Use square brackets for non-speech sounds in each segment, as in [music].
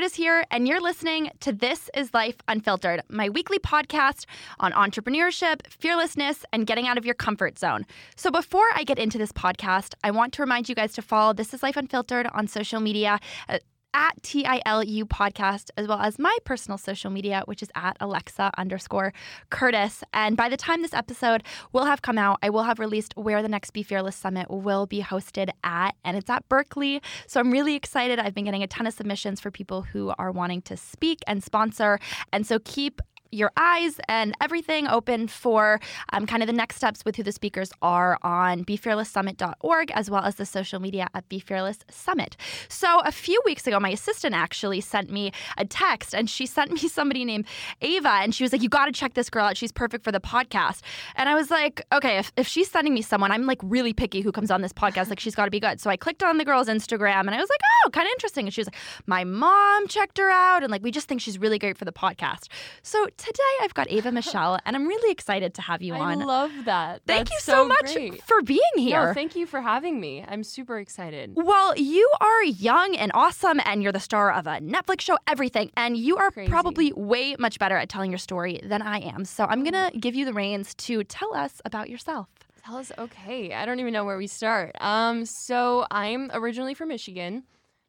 Alexa Curtis here, and you're listening to This is Life Unfiltered, my weekly podcast on entrepreneurship, fearlessness, and getting out of your comfort zone. So, before I get into this podcast, I want to remind you guys to follow This is Life Unfiltered on social media. Uh, At TILU podcast, as well as my personal social media, which is at Alexa underscore Curtis. And by the time this episode will have come out, I will have released where the next Be Fearless Summit will be hosted at, and it's at Berkeley. So I'm really excited. I've been getting a ton of submissions for people who are wanting to speak and sponsor. And so keep your eyes and everything open for um, kind of the next steps with who the speakers are on BeFearlessSummit.org as well as the social media at Be Fearless Summit. So a few weeks ago, my assistant actually sent me a text and she sent [laughs] me somebody named Ava and she was like, You got to check this girl out. She's perfect for the podcast. And I was like, Okay, if, if she's sending me someone, I'm like really picky who comes on this podcast. Like, she's got to be good. So I clicked on the girl's Instagram and I was like, Oh, kind of interesting. And she was like, My mom checked her out and like, we just think she's really great for the podcast. So today I've got Ava Michelle, and I'm really excited to have you on. I love that. Thank That's you so, much great. for being here. No, thank you for having me. I'm super excited. well, you are young and awesome, and you're the star of a Netflix show, everything, and you are Crazy. probably way much better at telling your story than I am. So I'm gonna give you the reins to tell us about yourself. Tell us, okay. I don't even know where we start. Um, so I'm originally from Michigan,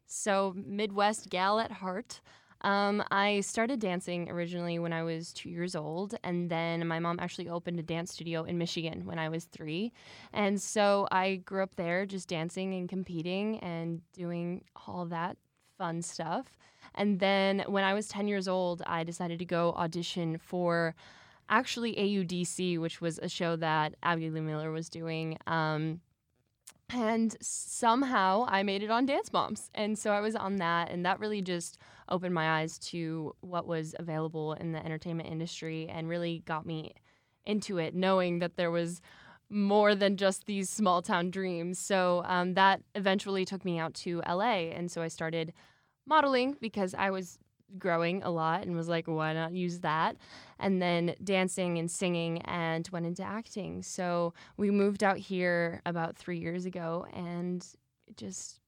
so Midwest gal at heart. Um, I started dancing originally when I was two years old, and then my mom actually opened a dance studio in Michigan when I was three. And so I grew up there just dancing and competing and doing all that fun stuff. And then when I was 10 years old, I decided to go audition for actually AUDC, which was a show that Abby Lee Miller was doing. Um, and somehow I made it on Dance Moms. And so I was on that, and that really just opened my eyes to what was available in the entertainment industry and really got me into it, knowing that there was more than just these small town dreams. So um, that eventually took me out to LA. And so I started modeling because I was growing a lot and was like, why not use that? And then dancing and singing and went into acting. So we moved out here about three years ago and just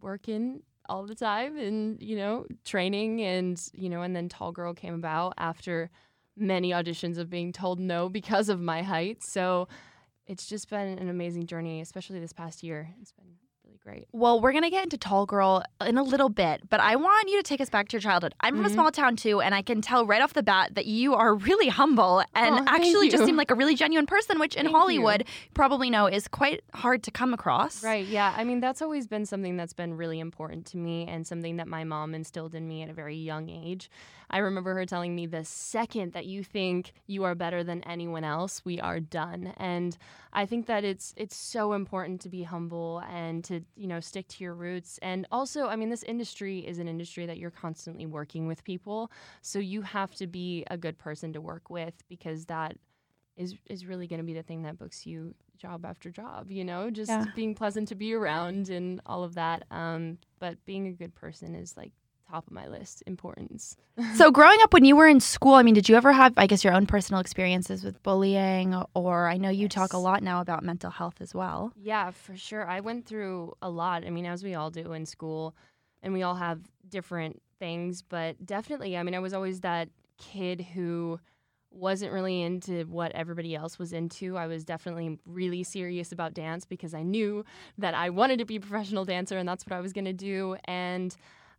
working all the time and, you know, training and, you know, and then Tall Girl came about after many auditions of being told no because of my height. So it's just been an amazing journey, especially this past year. It's been great. Well, we're gonna get into Tall Girl in a little bit, but I want you to take us back to your childhood. I'm from a Mhm. small town too, and I can tell right off the bat that you are really humble and Oh, actually just seem like a really genuine person, which in Thank Hollywood you probably know is quite hard to come across. Right, yeah. I mean, that's always been something that's been really important to me and something that my mom instilled in me at a very young age. I remember her telling me the second that you think you are better than anyone else, we are done. And I think that it's it's so important to be humble and to, you know, stick to your roots. And also, I mean, this industry is an industry that you're constantly working with people, so you have to be a good person to work with because that is is really going to be the thing that books you job after job you know just Yeah. being pleasant to be around and all of that um but being a good person is like top of my list importance [laughs] So, growing up when you were in school, I mean, did you ever have, I guess, your own personal experiences with bullying? Or I know you talk a lot now about mental health as well. yeah for sure i went through a lot i mean as we all do in school and we all have different things but definitely i mean i was always that kid who wasn't really into what everybody else was into. I was definitely really serious about dance because I knew that I wanted to be a professional dancer and that's what I was going to do. And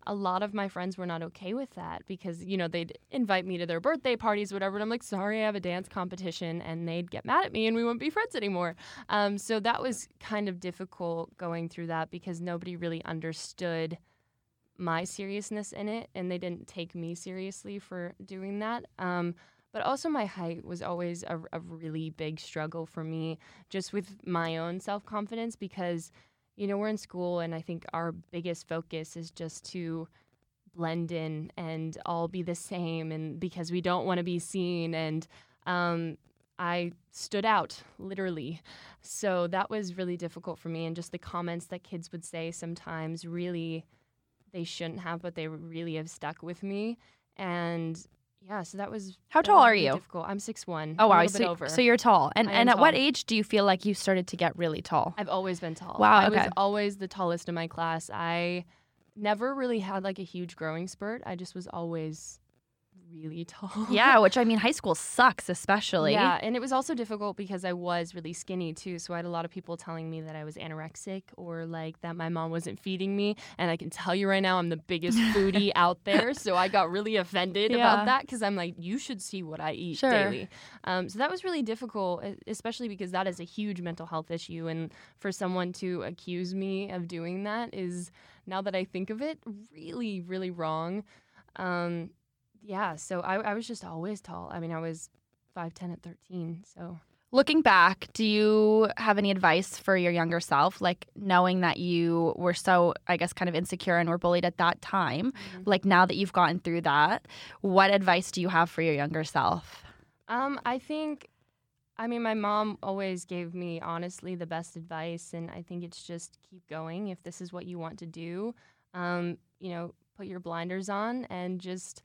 a lot of my friends were not okay with that because, you know, they'd invite me to their birthday parties, whatever. And I'm like, sorry, I have a dance competition. And they'd get mad at me and we wouldn't be friends anymore. Um, so that was kind of difficult going through that because nobody really understood my seriousness in it and they didn't take me seriously for doing that. Um, but also, my height was always a, a really big struggle for me, just with my own self confidence, because, you know, we're in school and I think our biggest focus is just to blend in and all be the same, and because we don't want to be seen. And um, I stood out, literally. So that was really difficult for me. And just the comments that kids would say sometimes really, they shouldn't have, but they really have stuck with me. And yeah, so that was How that tall was are you? Difficult. I'm six one. Oh, a wow. bit So, over. so you're tall. And, I and at what age do you feel like you started to get really tall? I've always been tall. Wow, I okay. was always the tallest in my class. I never really had like a huge growing spurt. I just was always really [laughs] tall. Yeah, which I mean, high school sucks, especially. Yeah, and it was also difficult because I was really skinny too. So I had a lot of people telling me that I was anorexic or like that my mom wasn't feeding me. And I can tell you right now, I'm the biggest [laughs] foodie out there. So I got really offended Yeah. about that because I'm like, you should see what I eat Sure. daily. Um, so that was really difficult, especially because that is a huge mental health issue. And for someone to accuse me of doing that is, now that I think of it, really, really wrong. Um, yeah, so I, I was just always tall. I mean, I was 5'10 at 13. So Looking back, do you have any advice for your younger self? Like knowing that you were so, I guess, kind of insecure and were bullied at that time. Like now that you've gotten through that, what advice do you have for your younger self? um, I think, I mean, my mom always gave me honestly the best advice. And I think it's just keep going. If this is what you want to do, um, you know, put your blinders on and just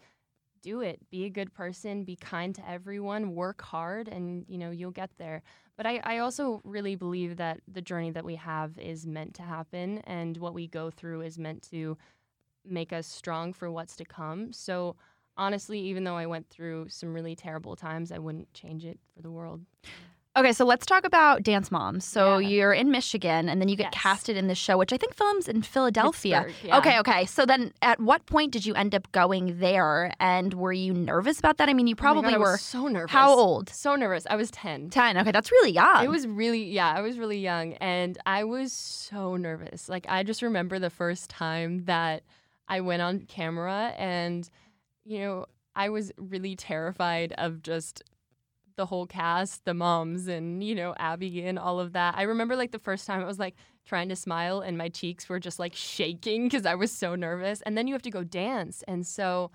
do it. Be a good person, be kind to everyone, work hard, and, you know, you'll get there. But I, I also really believe that the journey that we have is meant to happen, and what we go through is meant to make us strong for what's to come. So, honestly, even though I went through some really terrible times, I wouldn't change it for the world. Okay, so let's talk about Dance Moms. So Yeah. you're in Michigan and then you get Yes. casted in this show, which I think films in Philadelphia. Yeah. Okay, okay. So then at what point did you end up going there and were you nervous about that? I mean, you Oh God, probably I was were. so nervous. How old? So nervous. I was 10. 10. Okay, that's really young. It was really, yeah, I was really young and I was so nervous. Like, I just remember the first time that I went on camera and, you know, I was really terrified of just the whole cast, the moms, and, you know, Abby and all of that. I remember like the first time I was like trying to smile and my cheeks were just like shaking because I was so nervous. And then you have to go dance. And so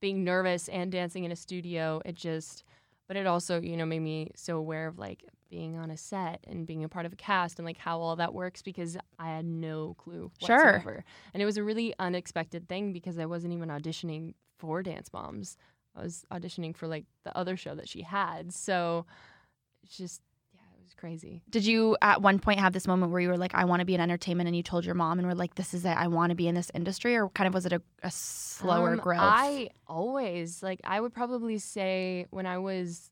being nervous and dancing in a studio, it just, but it also, you know, made me so aware of like being on a set and being a part of a cast and like how all that works because I had no clue Sure. whatsoever. And it was a really unexpected thing because I wasn't even auditioning for Dance Moms. I was auditioning for like the other show that she had. So it's just, yeah, it was crazy. Did you at one point have this moment where you were like, I want to be in entertainment and you told your mom and were like, this is it, I want to be in this industry? Or kind of was it a, a slower Um, growth? I always like I would probably say when I was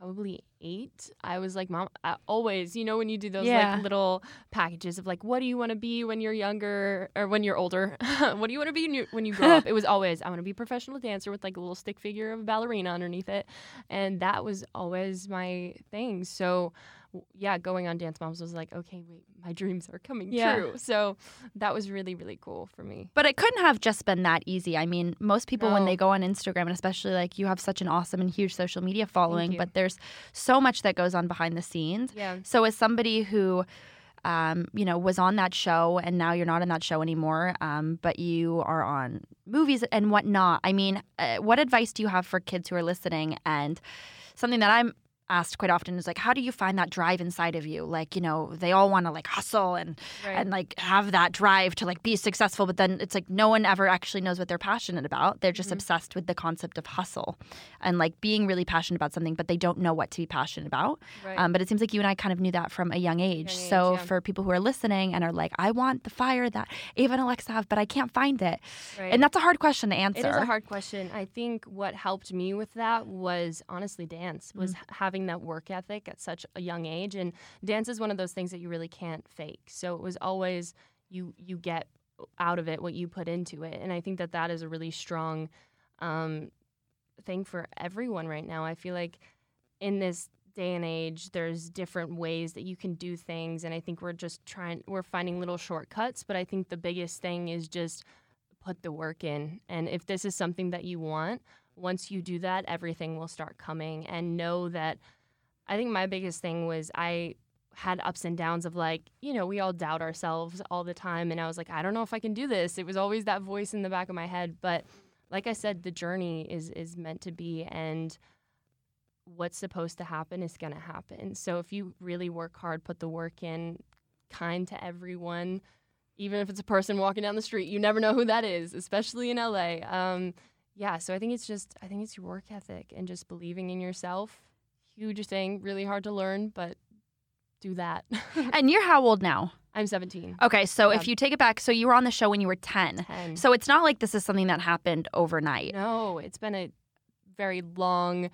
probably eight, I was like, Mom, I always, you know, when you do those Yeah. like little packages of like, what do you want to be when you're younger or when you're older? [laughs] what do you want to be when you, when you grow up? [laughs] It was always, I want to be a professional dancer with like a little stick figure of a ballerina underneath it. And that was always my thing. So, yeah, going on Dance Moms was like, okay, wait, my dreams are coming Yeah. true. So that was really, really cool for me. But it couldn't have just been that easy. I mean, most people, when they go on Instagram, and especially like you have such an awesome and huge social media following, but there's so much that goes on behind the scenes. Yeah. So, as somebody who, um, you know, was on that show and now you're not in that show anymore, um, but you are on movies and whatnot, I mean, uh, what advice do you have for kids who are listening? And something that I'm asked quite often is like, how do you find that drive inside of you? Like, you know, they all want to like hustle and Right. and like have that drive to like be successful but then it's like no one ever actually knows what they're passionate about they're just Mhm. obsessed with the concept of hustle and like being really passionate about something but they don't know what to be passionate about right. um, but it seems like you and i kind of knew that from a young age Young age, so yeah. for people who are listening and are like i want the fire that ava and alexa have but i can't find it right. and that's a hard question to answer It is a hard question. I think what helped me with that was honestly dance, was Mm. h having that work ethic at such a young age. And dance is one of those things that you really can't fake. So it was always you you get out of it what you put into it. And I think that that is a really strong um, thing for everyone right now. I feel like in this day and age there's different ways that you can do things and I think we're just trying we're finding little shortcuts, but I think the biggest thing is just put the work in. And if this is something that you want, once you do that, everything will start coming. And know that I think my biggest thing was I had ups and downs of like, you know, we all doubt ourselves all the time. And I was like, I don't know if I can do this. It was always that voice in the back of my head. But like I said, the journey is is meant to be and what's supposed to happen is going to happen. So if you really work hard, put the work in, kind to everyone, even if it's a person walking down the street, you never know who that is, especially in LA. Um, yeah, so I think it's just I think it's your work ethic and just believing in yourself. Huge thing, really hard to learn, but do that. [laughs] and you're how old now I'm 17. Okay, so Yeah. if you take it back, so you were on the show when you were 10. 10. So it's not like this is something that happened overnight. No, it's been a very long,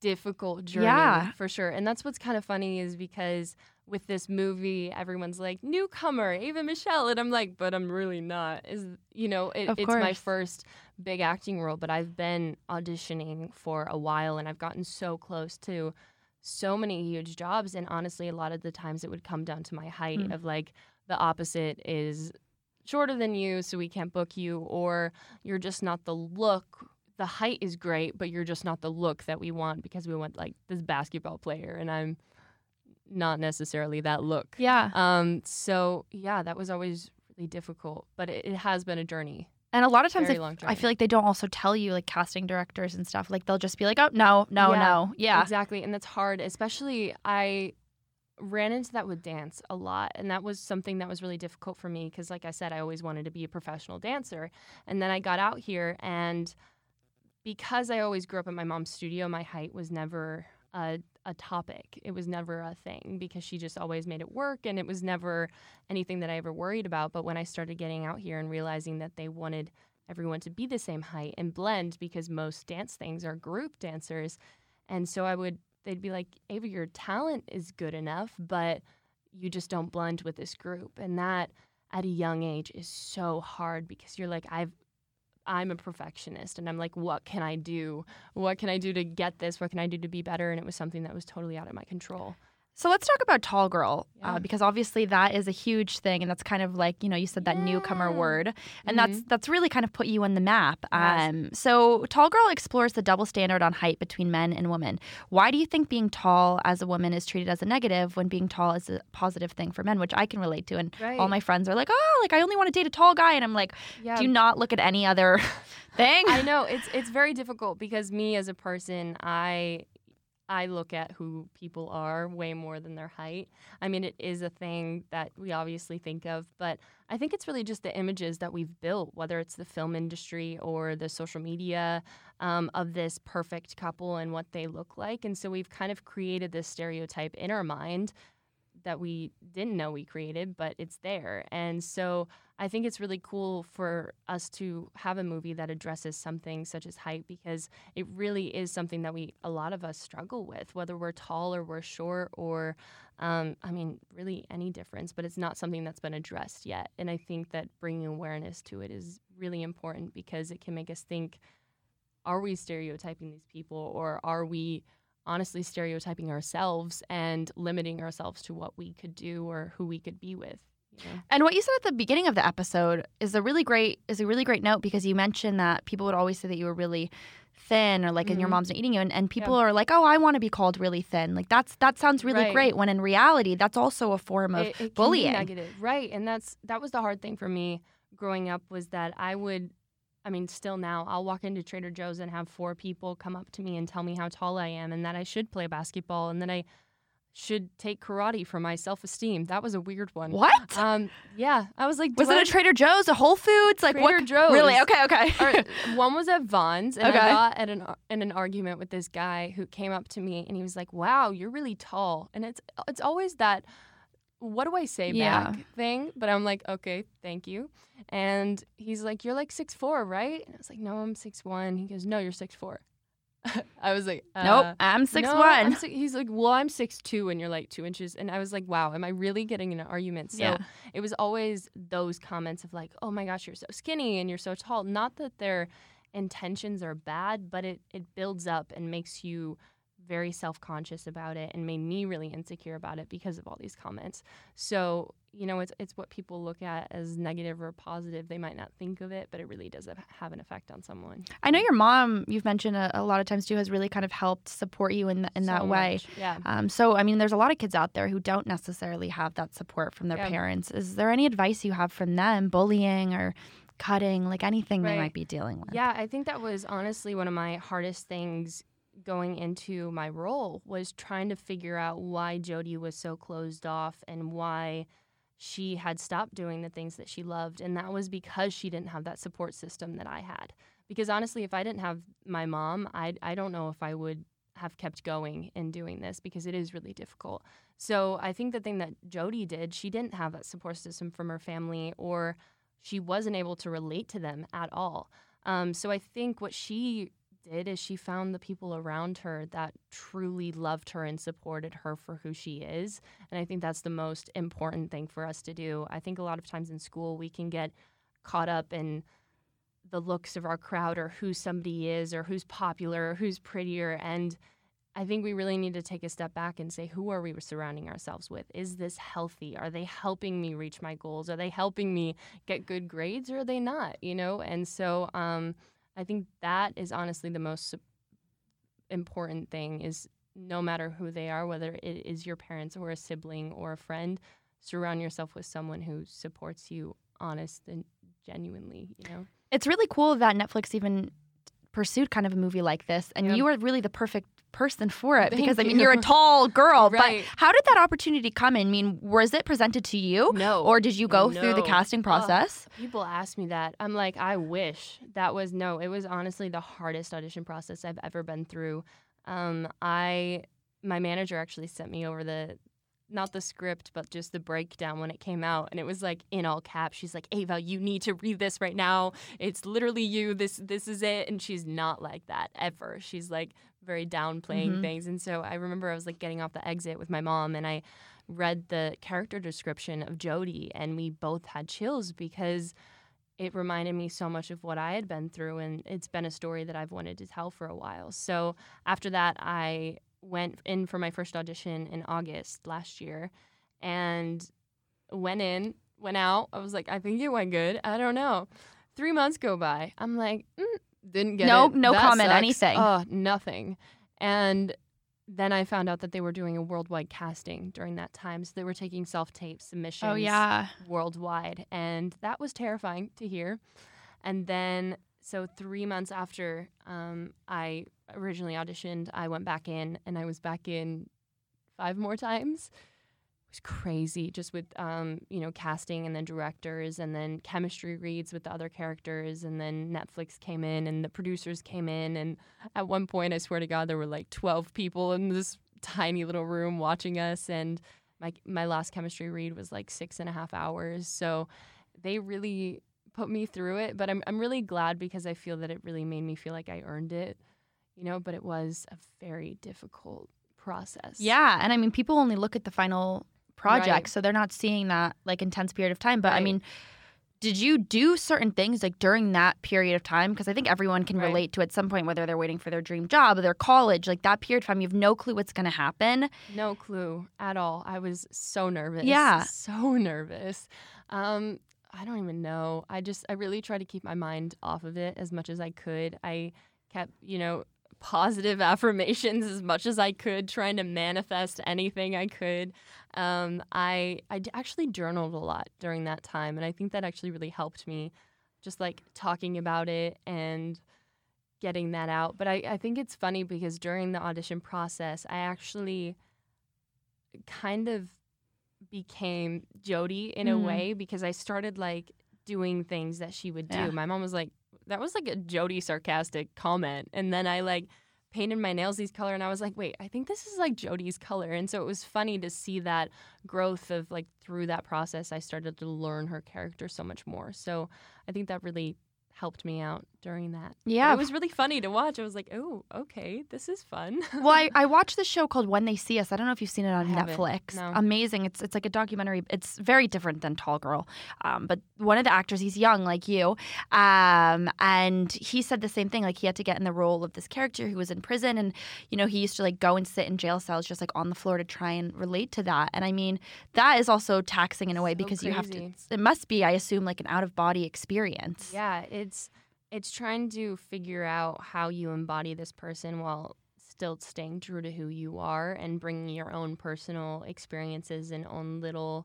difficult journey Yeah. for sure. And that's what's kind of funny is because with this movie, everyone's like newcomer, Ava Michelle, and I'm like, but I'm really not. Is you know, it, it's my first big acting role, but I've been auditioning for a while, and I've gotten so close to so many huge jobs. And honestly, a lot of the times it would come down to my height Mm. of like the opposite is shorter than you, so we can't book you, or you're just not the look. The height is great, but you're just not the look that we want because we want like this basketball player, and I'm not necessarily that look. Yeah. Um. So yeah, that was always really difficult, but it, it has been a journey. And a lot of times I- I feel like they don't also tell you like casting directors and stuff. Like they'll just be like, "Oh, no, no, Yeah, no." Yeah. Exactly, and that's hard. Especially I ran into that with dance a lot, and that was something that was really difficult for me because, like I said, I always wanted to be a professional dancer, and then I got out here, and because I always grew up in my mom's studio, my height was never a a topic. It was never a thing because she just always made it work, and it was never anything that I ever worried about. But when I started getting out here and realizing that they wanted everyone to be the same height and blend because most dance things are group dancers. And so I would, they'd be like, Ava, your talent is good enough, but you just don't blend with this group. And that at a young age is so hard because you're like, I've, I'm a perfectionist and I'm like, what can I do? What can I do to get this? What can I do to be better? And it was something that was totally out of my control. So let's talk about tall girl uh, because obviously that is a huge thing, and that's kind of like you know you said that newcomer word, and that's that's really kind of put you on the map. Yes. Um, so tall girl explores the double standard on height between men and women. Why do you think being tall as a woman is treated as a negative when being tall is a positive thing for men, which I can relate to, and Right. all my friends are like, oh, like I only want to date a tall guy, and I'm like, yeah. do not look at any other [laughs] thing. I know it's it's very difficult because me as a person, I I look at who people are way more than their height. I mean, it is a thing that we obviously think of, but I think it's really just the images that we've built, whether it's the film industry or the social media um, of this perfect couple and what they look like. And so we've kind of created this stereotype in our mind that we didn't know we created, but it's there. And so I think it's really cool for us to have a movie that addresses something such as height because it really is something that we, a lot of us struggle with, whether we're tall or we're short or, um, I mean, really any difference, but it's not something that's been addressed yet. And I think that bringing awareness to it is really important because it can make us think are we stereotyping these people or are we honestly stereotyping ourselves and limiting ourselves to what we could do or who we could be with? And what you said at the beginning of the episode is a really great is a really great note because you mentioned that people would always say that you were really thin or like and your Mhm. mom's not eating you and, and people are like oh i want to be called really thin like that's that sounds really Right. great when in reality that's also a form of it, it bullying. negative right and that's that was the hard thing for me growing up was that i would i mean still now i'll walk into trader joe's and have four people come up to me and tell me how tall i am and that i should play basketball and that i should take karate for my self-esteem that was a weird one what um yeah i was like was it I- a trader joe's a whole foods like Trader what Joe's. really okay okay [laughs] one was at Vons, and Okay. I got at an in an argument with this guy who came up to me, and he was like, "Wow, you're really tall," and it's it's always that. What do I say Yeah. back thing? But I'm like, okay, thank you. And he's like, you're like six four, right? And I was like, no, I'm six one. He goes, no, you're six four. [laughs] I was like, uh, nope i'm six no, one I'm si- he's like, well, I'm six two, and you're like two inches. And I was like, wow, am I really getting in an argument? So Yeah. it was always those comments of like, oh my gosh, you're so skinny and you're so tall. Not that their intentions are bad, but it it builds up and makes you very self-conscious about it and made me really insecure about it because of all these comments. So, you know, it's it's what people look at as negative or positive. They might not think of it, but it really does have- an effect on someone. i know your mom you've mentioned a, a lot of times too has really kind of helped support you in, th- in that So way much. Yeah. Um, so, I mean, there's a lot of kids out there who don't necessarily have that support from their Yeah. parents. Is there any advice you have from them, bullying or cutting, like anything they might be dealing with? Yeah, I think that was honestly one of my hardest things going into my role was trying to figure out why Jodi was so closed off and why she had stopped doing the things that she loved and that was because she didn't have that support system that I had. Because honestly, if I didn't have my mom, I I don't know if I would have kept going in doing this because it is really difficult. So I think the thing that Jodi did, she didn't have that support system from her family, or she wasn't able to relate to them at all. Um, so I think what she did is she found the people around her that truly loved her and supported her for who she is. And I think that's the most important thing for us to do. I think a lot of times in school we can get caught up in the looks of our crowd or who somebody is or who's popular or who's prettier and I think we really need to take a step back and say, who are we surrounding ourselves with? Is this healthy? Are they helping me reach my goals? Are they helping me get good grades or are they not? You know? And so um, I think that is honestly the most important thing is no matter who they are, whether it is your parents or a sibling or a friend, surround yourself with someone who supports you honest and genuinely, you know? It's really cool that Netflix even pursued kind of a movie like this and Yeah. you were really the perfect person for it Thank because I mean you. you're a [laughs] tall girl Right. but how did that opportunity come in? I mean was it presented to you No. or did you go through the casting process? People ask me that. I'm like, I wish that was no. It was honestly the hardest audition process I've ever been through. Um, I my manager actually sent me over the not the script, but just the breakdown when it came out, and it was like in all caps. She's like, "Ava, you need to read this right now. It's literally you. This this is it." And she's not like that ever. She's like very downplaying Mhm. things. And so I remember I was like getting off the exit with my mom, and I read the character description of Jodi, and we both had chills because it reminded me so much of what I had been through, and it's been a story that I've wanted to tell for a while. So after that, I went in for my first audition in August last year, and went in, went out. I was like, I think it went good. I don't know. Three months go by. I'm like, mm, didn't get No- it. no That comment, sucks. anything. Oh, nothing. And then I found out that they were doing a worldwide casting during that time. So they were taking self tape submissions Oh yeah. worldwide. And that was terrifying to hear. And then, so three months after um, I originally auditioned, I went back in and I was back in five more times. Was crazy just with, um, you know, casting and then directors and then chemistry reads with the other characters. And then Netflix came in and the producers came in. And at one point, I swear to God, there were like 12 people in this tiny little room watching us. And my, my last chemistry read was like six and a half hours. So they really put me through it. But I'm, I'm really glad because I feel that it really made me feel like I earned it, you know, but it was a very difficult process. Yeah, and I mean, people only look at the final project, Right. so they're not seeing that like intense period of time. But I mean, did you do certain things like during that period of time? Because I think everyone can Right. relate to at some point, whether they're waiting for their dream job, their college, like that period of time, you have no clue what's going to happen. No clue at all. I was so nervous. Yeah. So nervous. Um, I don't even know. I just, I really tried to keep my mind off of it as much as I could. I kept, you know, positive [laughs] affirmations as much as I could, trying to manifest anything I could. Um, I, I actually journaled a lot during that time, and I think that actually really helped me just like talking about it and getting that out. But I, I think it's funny because during the audition process, I actually kind of became Jodi in a Mhm. way because I started like doing things that she would do. Yeah. My mom was like, that was like a Jodi sarcastic comment. And then I like painted my nails these color and I was like, wait, I think this is like Jodi's color. And so it was funny to see that growth of like through that process, I started to learn her character so much more. So I think that really helped me out during that. Yeah. It was really funny to watch. I was like, oh, okay, this is fun. [laughs] well, I, I watched this show called When They See Us. I don't know if you've seen it on. Netflix. No. Amazing. It's it's like a documentary. It's very different than Tall Girl. Um, but one of the actors, he's young like you, um, and he said the same thing. Like he had to get in the role of this character who was in prison, and you know he used to like go and sit in jail cells just like on the floor to try and relate to that. And I mean that is also taxing in a way So because you have to. It must be, I assume, like an out of body experience. Yeah, it's it's trying to figure out how you embody this person while still staying true to who you are and bringing your own personal experiences and own little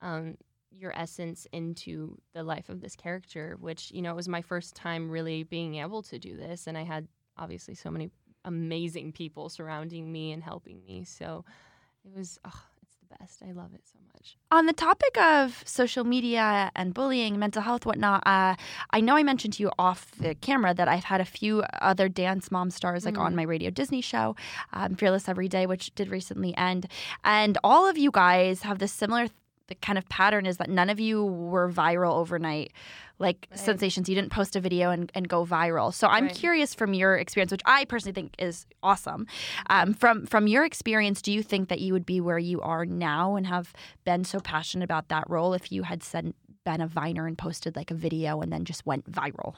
um, your essence into the life of this character. Which you know it was my first time really being able to do this, and I had obviously so many amazing people surrounding me and helping me. So it was oh, the best. I love it so much. On the topic of social media and bullying, mental health, whatnot, uh, I know I mentioned to you off the camera that I've had a few other dance mom stars like on Mhm. my Radio Disney show, um, Fearless Every Day, which did recently end, and all of you guys have this similar. Th- the kind of pattern is that none of you were viral overnight, like Right. sensations. You didn't post a video and, and go viral. So I'm Right. curious from your experience, which I personally think is awesome. Um, from from your experience, do you think that you would be where you are now and have been so passionate about that role if you had sent, been a viner and posted like a video and then just went viral?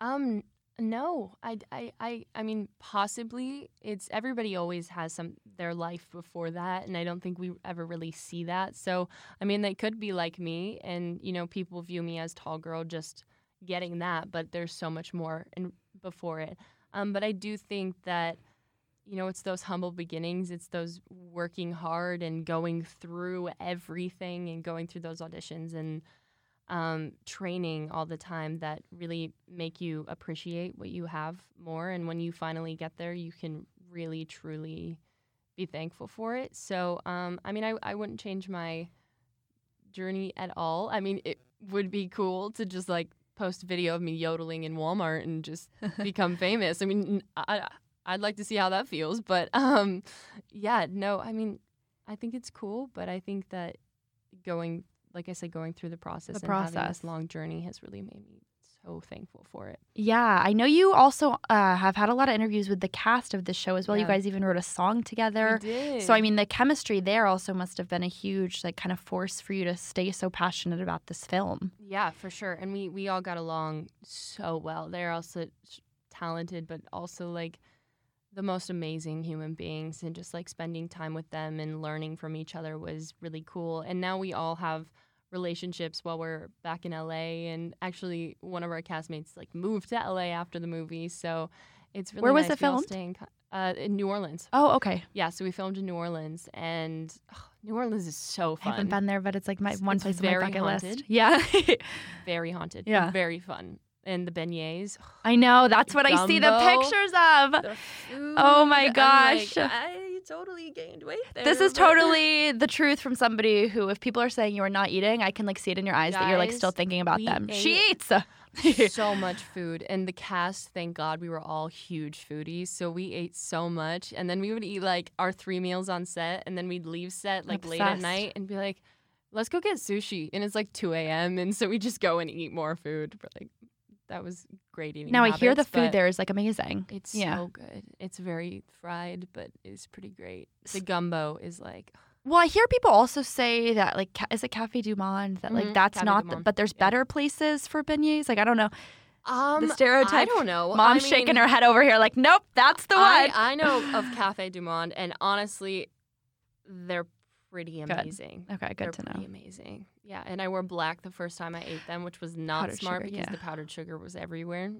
Um, no, I, I, I, I mean, possibly. It's everybody always has some their life before that, and I don't think we ever really see that. So, I mean, they could be like me, and you know, people view me as tall girl just getting that, but there's so much more in before it. Um, but I do think that. You know, it's those humble beginnings. It's those working hard and going through everything and going through those auditions and um, training all the time that really make you appreciate what you have more. And when you finally get there, you can really, truly be thankful for it. So, um, I mean, I, I wouldn't change my journey at all. I mean, it would be cool to just like post a video of me yodeling in Walmart and just [laughs] become famous. I mean, I, I'd like to see how that feels. But [laughs] um, yeah, no, I mean, I think it's cool, but I think that going, like I said, going through the process The and having process. this long journey has really made me so thankful for it. Yeah, I know you also uh, have had a lot of interviews with the cast of the show as well. You guys even wrote a song together. We did. So I mean, the chemistry there also must have been a huge like kind of force for you to stay so passionate about this film. Yeah, for sure. And we we all got along so well. They're also talented, but also like the most amazing human beings, and just like spending time with them and learning from each other was really cool. And now we all have relationships while we're back in LA. And actually, one of our castmates like moved to LA after the movie, so it's really Where was nice. it filmed? stay in uh, in New Orleans. Oh, okay. Yeah, so we filmed in New Orleans, and ugh, New Orleans is so fun. I haven't been there, but it's like my It's- one it's place on my bucket list. Yeah. [laughs] Very haunted. Yeah. very fun. And the beignets. I know. That's what I see the pictures of. the Oh my food, gosh. like, I totally gained weight there. This is [laughs] totally the truth from somebody who, if people are saying you are not eating, I can like see it in your eyes that you're like still thinking about them. She eats. [laughs] so much food. And the cast, thank God, we were all huge foodies. So we ate so much. And then we would eat like our three meals on set. And then we'd leave set like late at night and be like, let's go get sushi. And it's like 2 a.m. And so we just go and eat more food. We're like, that was great eating. now I hear the food there is like amazing. It's Yeah. so good. It's very fried, but it's pretty great. The gumbo is like Well, I hear people also say that like is it Cafe Du Monde that like Mhm, that's Café not the, but there's yeah. better places for beignets. Like I don't know. um The stereotype. I don't know. Mom's I shaking her head over here like nope, that's the I, one. I know of [laughs] Cafe Du Monde, and honestly, they're pretty Good. amazing. okay, They're good to know. pretty know. amazing. Yeah, and I wore black the first time I ate them, which was not Powdered smart sugar, because yeah. the powdered sugar was everywhere.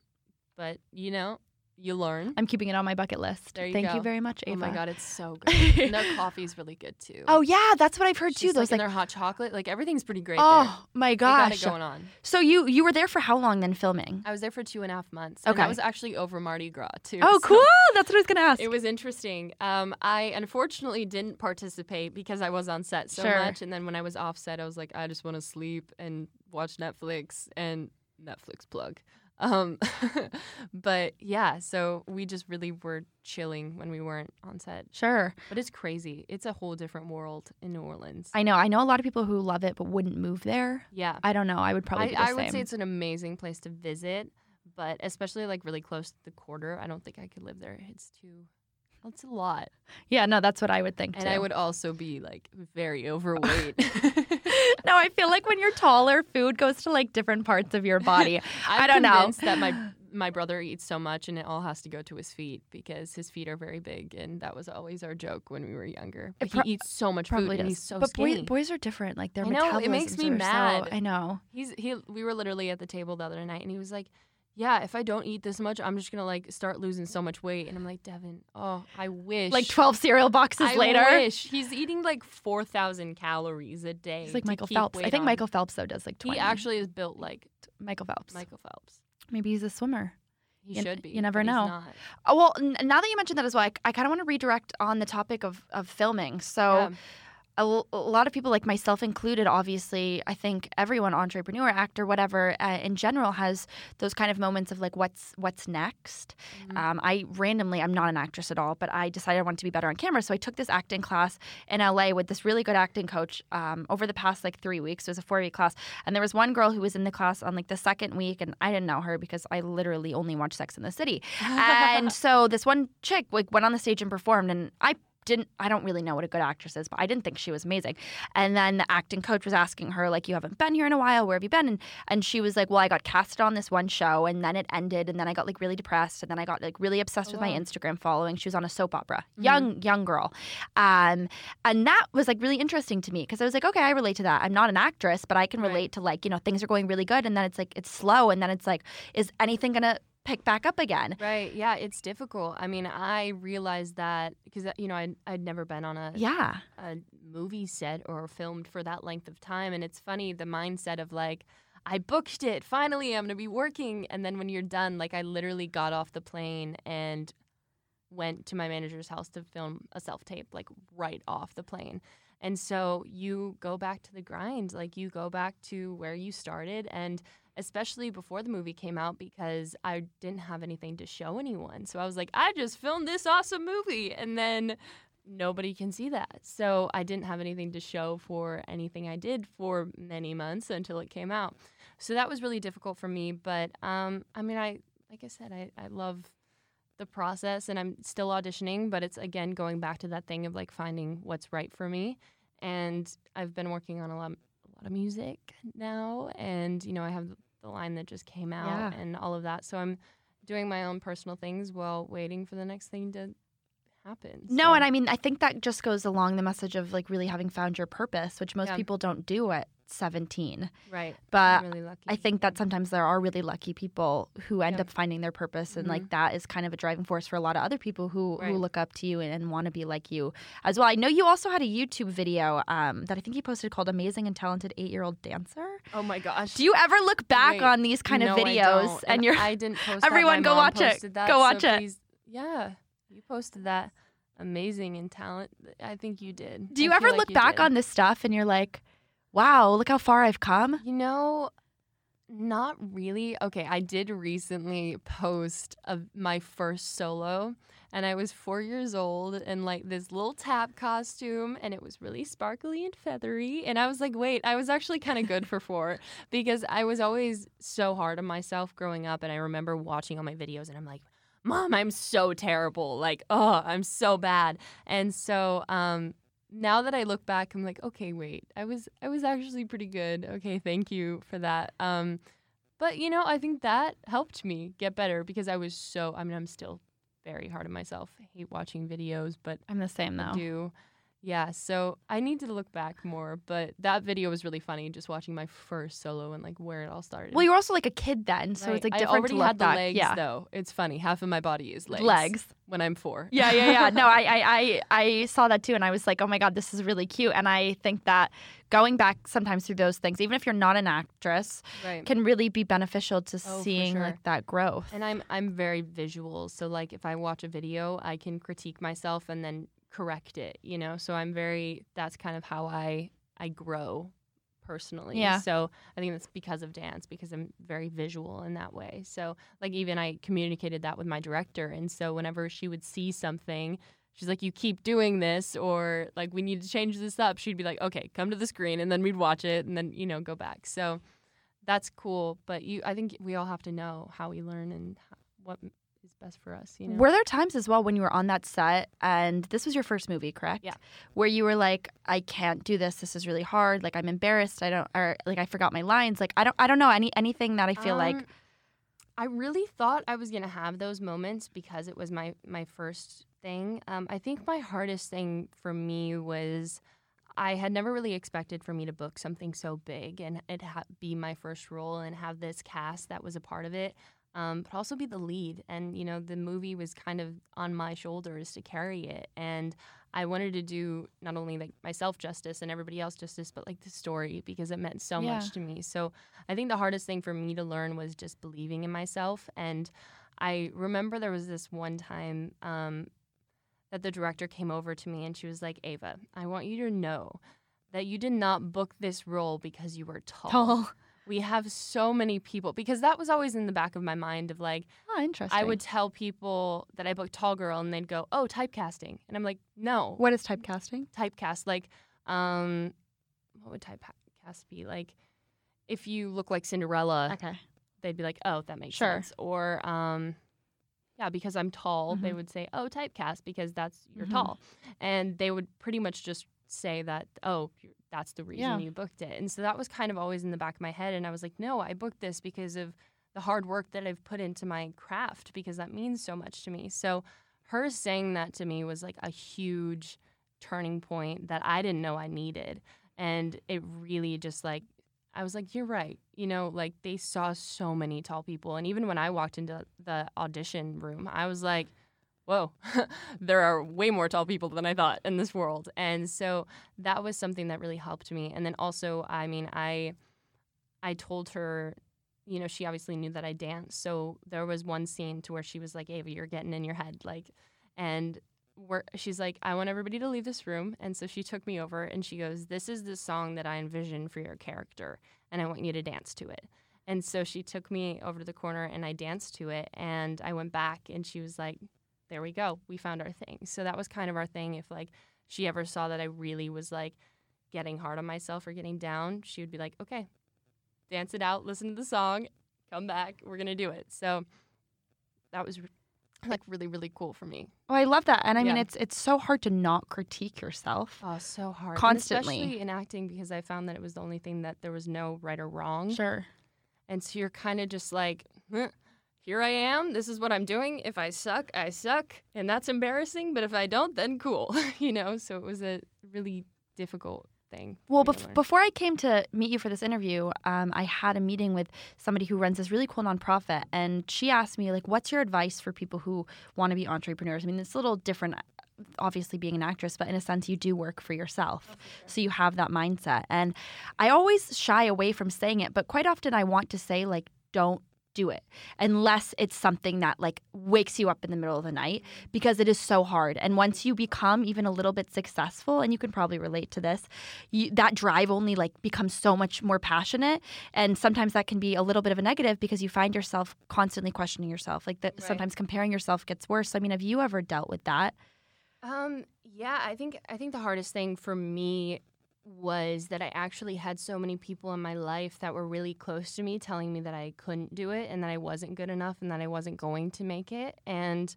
But you know, you learn. I'm keeping it on my bucket list. There you Thank you very much, Ava. Oh my god, it's so [laughs] good. and their coffee's really good too. Oh yeah, that's what I've heard Just too. Those like, like, their hot chocolate, like everything's pretty great there. oh my They got gosh. it going on. So you you were there for how long then filming? I was there for two and a half months. And Okay. that was actually over Mardi Gras too. Oh, so cool. [laughs] That's what I was gonna ask. It was interesting. Um, I unfortunately didn't participate because I was on set so Sure. much, and then when I was off set, I was like, I just want to sleep and watch Netflix and Netflix plug. Um, [laughs] but yeah, so we just really were chilling when we weren't on set. Sure. But it's crazy. It's a whole different world in New Orleans. I know. I know a lot of people who love it but wouldn't move there. yeah. I don't know. I would probably I, I would say it's an amazing place to visit, but especially like really close to the quarter, I don't think I could live there. It's too, it's a lot, yeah, no, that's what I would think and too. I would also be like very overweight. [laughs] no, I feel like when you're taller, food goes to like different parts of your body. [laughs] I'm I don't know. that my my brother eats so much, and it all has to go to his feet because his feet are very big, and that was always our joke when we were younger. But pro- he eats so much food, Probably and does. he's so but skinny. boys are different. Like their I know, it makes me are so- mad. I know. He's he. We were literally at the table the other night, and he was like, "Yeah, if I don't eat this much, I'm just gonna like start losing so much weight." And I'm like, "Devin, oh, I wish." Like 12 cereal boxes later. I later. wish he's eating like four thousand calories a day. He's like Michael Phelps. I think on. Michael Phelps though does like 20. He actually is built like Michael Phelps. Michael Phelps. Maybe he's a swimmer. He You- should be. you never know. not. Oh, well, n- now that you mentioned that as well, I, I kind of want to redirect on the topic of, of filming. So, Yeah. A, l- a lot of people, like myself included, obviously, I think everyone, entrepreneur, actor, whatever, uh, in general, has those kind of moments of like, what's what's next. Mhm. Um, I randomly, I'm not an actress at all, but I decided I wanted to be better on camera, so I took this acting class in LA with this really good acting coach um, over the past like three weeks. It was a four week class, and there was one girl who was in the class on like the second week, and I didn't know her because I literally only watched Sex in the City. And [laughs] so this one chick like went on the stage and performed, and I didn't I don't really know what a good actress is, but I didn't think she was amazing. And then the acting coach was asking her like, "You haven't been here in a while. Where have you been?" And and she was like, "Well, I got casted on this one show, and then it ended, and then I got like really depressed, and then I got like really obsessed Oh, with my. Instagram following. She was on a soap opera, Mhm. young young girl, um, and that was like really interesting to me because I was like, okay, I relate to that. I'm not an actress, but I can Right. relate to like you know things are going really good, and then it's like it's slow, and then it's like, is anything gonna pick back up again? Right. Yeah, it's difficult. I mean, I realized that because uh, you know I'd, I'd never been on a, Yeah, a movie set or filmed for that length of time, and it's funny the mindset of like. I booked it. Finally, I'm going to be working. And then when you're done, like I literally got off the plane and went to my manager's house to film a self tape, like right off the plane. And so you go back to the grind, like you go back to where you started. And especially before the movie came out, because I didn't have anything to show anyone. So I was like, I just filmed this awesome movie. And then nobody can see that. So I didn't have anything to show for anything I did for many months until it came out. So that was really difficult for me. But um, I mean, I, like I said, I, I love the process and I'm still auditioning, but it's again going back to that thing of like finding what's right for me. And I've been working on a lot, a lot of music now, and you know I have the line that just came out Yeah. and all of that. So I'm doing my own personal things while waiting for the next thing to happen. No, and I mean, I think that just goes along the message of like really having found your purpose, which most Yeah. people don't do at 17. right. But really. I think that sometimes there are really lucky people who end Yeah. up finding their purpose, and Mhm. like that is kind of a driving force for a lot of other people who Right. who look up to you and, and want to be like you as well. I know you also had a YouTube video um, that I think you posted called "Amazing and Talented Eight Year Old Dancer." Oh my gosh. Do you ever look back Wait, on these kind No, of videos don't. and you're I didn't post Everyone go watch it. That, Go so watch it. please- Yeah, you posted that. Amazing and talent. I think you did. do you ever like look back did. on this stuff and you're like, "Wow, look how far I've come." You know, not really. Okay, I did recently post a, my first solo, and I was four years old in like this little tap costume, and it was really sparkly and feathery. And I was like, wait, I was actually kind of good for four [laughs] because I was always so hard on myself growing up, and I remember watching all my videos, and I'm like. Mom, I'm so terrible. Like, oh, I'm so bad. And so, um, now that I look back, I'm like, okay, wait, I was I was actually pretty good. Okay, thank you for that. Um, but you know, I think that helped me get better because I was so. I mean, I'm still very hard on myself. I hate watching videos, but I'm the same I though. do. Yeah, so I need to look back more. But that video was really funny, just watching my first solo and like where it all started. Well, you were also like a kid then, so it's like different. I already to had the back. legs yeah, though. It's funny. Half of my body is legs. legs. when I'm four. Yeah, yeah, yeah. No, [laughs] I, I, I, I saw that too, and I was like, oh my god, this is really cute. And I think that going back sometimes through those things, even if you're not an actress, right. can really be beneficial to oh, for seeing sure. like that growth. And I'm I'm very visual, so like if I watch a video, I can critique myself and then correct it, you know. So I'm very that's kind of how I I grow personally. Yeah. So I think that's because of dance because I'm very visual in that way. So like even I communicated that with my director and so whenever she would see something She's like, you keep doing this, or like, we need to change this up. She'd be like, okay, come to the screen, and then we'd watch it, and then you know, go back. So that's cool. But you, I think we all have to know how we learn and what best for us. You know. Were there times as well when you were on that set and this was your first movie, correct? Yeah. Where you were like, I can't do this. This is really hard. Like I'm embarrassed. I don't, or like I forgot my lines. Like I don't, I don't know any anything that I feel like. Um, I really thought I was gonna have those moments because it was my my first thing. Um, I think my hardest thing for me was I had never really expected for me to book something so big and it ha- be my first role and have this cast that was a part of it, um, but also be the lead. And you know, the movie was kind of on my shoulders to carry it, and I wanted to do not only like myself justice and everybody else justice, but like the story because it meant so Yeah. much to me. So I think the hardest thing for me to learn was just believing in myself. And I remember there was this one time um, that the director came over to me and she was like, Ava, I want you to know that you did not book this role because you were tall. Tall. We have so many people because that was always in the back of my mind of like Oh, interesting. I would tell people that I booked tall girl and they'd go, "Oh, typecasting." And I'm like, "No. What is typecasting? Typecast like um what would typecast be? Like if you look like Cinderella, Okay. they'd be like, "Oh, that makes Sure. sense." Or um yeah, because I'm tall, they Mhm. would say, "Oh, typecast because that's you're Mhm. tall." And they would pretty much just say that, "Oh, that's the reason Yeah. you booked it." And so that was kind of always in the back of my head and I was like, "No, I booked this because of the hard work that I've put into my craft because that means so much to me." So her saying that to me was like a huge turning point that I didn't know I needed. And it really just like I was like, you're right. You know, like they saw so many tall people. And even when I walked into the audition room, I was like, whoa, [laughs] there are way more tall people than I thought in this world. And so that was something that really helped me. And then also, I mean, I I told her, you know, she obviously knew that I danced. So there was one scene to where she was like, Ava, you're getting in your head. Like, and we're, she's like, I want everybody to leave this room. And so she took me over and she goes, This is the song that I envision for your character, and I want you to dance to it. And so she took me over to the corner and I danced to it. And I went back and she was like, There we go. We found our thing. So that was kind of our thing. If like she ever saw that I really was like getting hard on myself or getting down, she would be like, Okay, dance it out, listen to the song, come back, we're going to do it. So that was like really, really cool for me. Oh, I love that. And I mean, it's it's so hard to not critique yourself. Oh, so hard. And Constantly. especially in acting because I found that it was the only thing that there was no right or wrong. Sure. And so you're kind of just like, "Huh, here I am. This is what I'm doing. If I suck, I suck. And that's embarrassing. But if I don't, then cool. [laughs] you know? So it was a really difficult thing. Well, bef- before I came to meet you for this interview, um, I had a meeting with somebody who runs this really cool nonprofit, and she asked me like, "What's your advice for people who want to be entrepreneurs?" I mean, it's a little different, obviously, being an actress, but in a sense, you do work for yourself, so you have that mindset. And I always shy away from saying it, but quite often I want to say like, "Don't." Do it unless it's something that like wakes you up in the middle of the night because it is so hard. And once you become even a little bit successful, and you can probably relate to this, you, that drive only like becomes so much more passionate and sometimes that can be a little bit of a negative because you find yourself constantly questioning yourself like that Right. sometimes comparing yourself gets worse i mean have you ever dealt with that Um, yeah, I think I think the hardest thing for me was that I actually had so many people in my life that were really close to me telling me that I couldn't do it and that I wasn't good enough and that I wasn't going to make it. And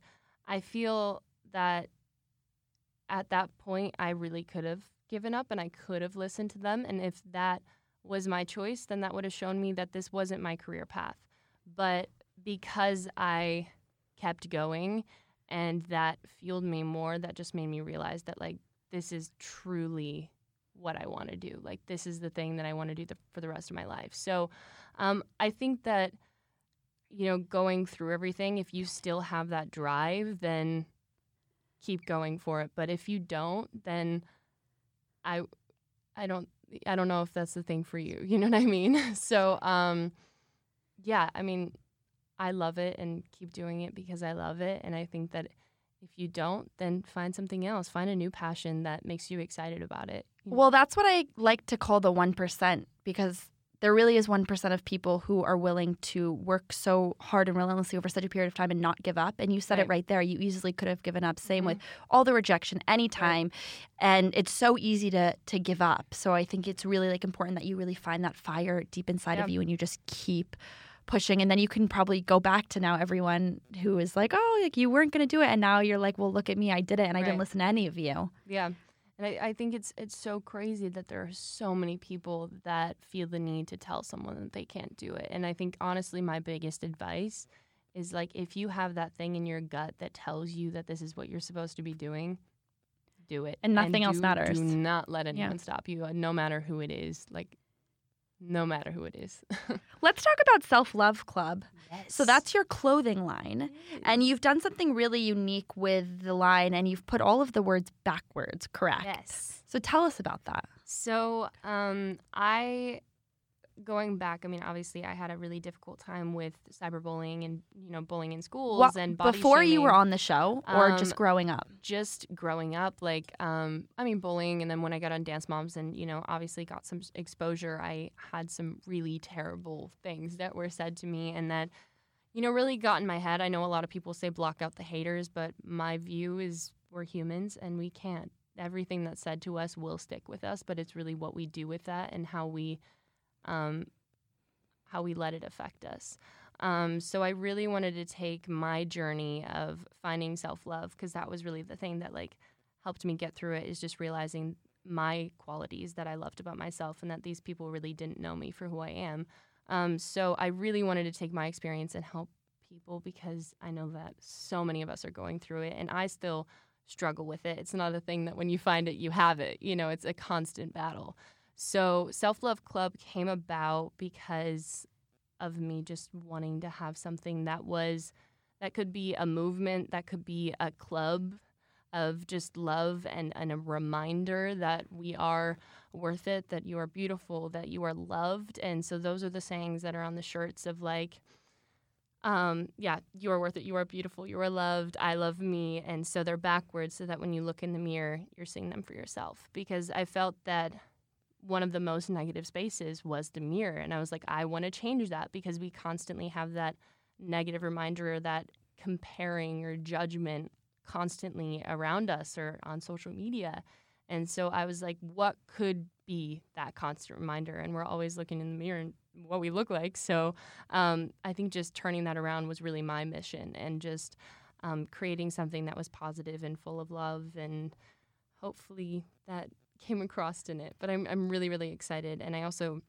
I feel that at that point I really could have given up and I could have listened to them and if that was my choice, then that would have shown me that this wasn't my career path. But because I kept going and that fueled me more that just made me realize that like this is truly what i want to do like this is the thing that i want to do the, for the rest of my life so um, i think that you know going through everything if you still have that drive then keep going for it but if you don't then i i don't i don't know if that's the thing for you [laughs] you know what i mean [laughs] so um yeah i mean I love it and keep doing it because I love it. And I think that if you don't, then find something else. Find a new passion that makes you excited about it. You know? well that's what i like to call the 1% because there really is 1% of people who are willing to work so hard and relentlessly over such a period of time and not give up. And you said it Right. right there. You easily could have given up. Same Mhm. with all the rejection anytime. And it's so easy to to give up. So i think it's really like important that you really find that fire deep inside of you and you just keep pushing. And then you can probably go back to now everyone who is like oh like you weren't going to do it. And now you're like well look at me. I did it and i didn't listen to any of you. Yeah. And I, I think it's it's so crazy that there are so many people that feel the need to tell someone that they can't do it. And I think honestly my biggest advice is like if you have that thing in your gut that tells you that this is what you're supposed to be doing, do it. And nothing else do- matters. Do not let Yeah. anyone stop you, uh, no matter who it is. Like no matter who it is. [laughs] let's talk about self love club. So that's your clothing line. And you've done something really unique with the line and you've put all of the words backwards correct? Yes. so tell us about that. So um, I going back, I mean, obviously, I had a really difficult time with cyberbullying and you know bullying in schools Well, and body before you were on the show or Um, just growing up? just growing up, like, um, I mean, bullying, and then when I got on Dance Moms and, you know, obviously got some exposure, I had some really terrible things that were said to me and that, you know, really got in my head. I know a lot of people say block out the haters, but my view is we're humans and we can't. Everything that's said to us will stick with us, but it's really what we do with that and how we, um, how we let it affect us. Um, so I really wanted to take my journey of finding self love because that was really the thing that like helped me get through it is just realizing my qualities that I loved about myself and that these people really didn't know me for who I am. Um, so I really wanted to take my experience and help people because I know that so many of us are going through it and I still struggle with it. It's not a thing that when you find it, you have it. You know, it's a constant battle. So Self Love Club came about because of me just wanting to have something that was that could be a movement, that could be a club of just love and, and a reminder that we are worth it, that you are beautiful, that you are loved. And so those are the sayings that are on the shirts of like, um, yeah, you are worth it, you are beautiful, you are loved, I love me. And so they're backwards so that when you look in the mirror, you're seeing them for yourself. Because I felt that one of the most negative spaces was the mirror. And I was like, I want to change that because we constantly have that negative reminder or that comparing or judgment constantly around us or on social media. And so I was like, what could be that constant reminder? And we're always looking in the mirror and what we look like. So um, I think just turning that around was really my mission and just um, creating something that was positive and full of love. And hopefully that came across in it. But I'm, I'm really, really excited. And I also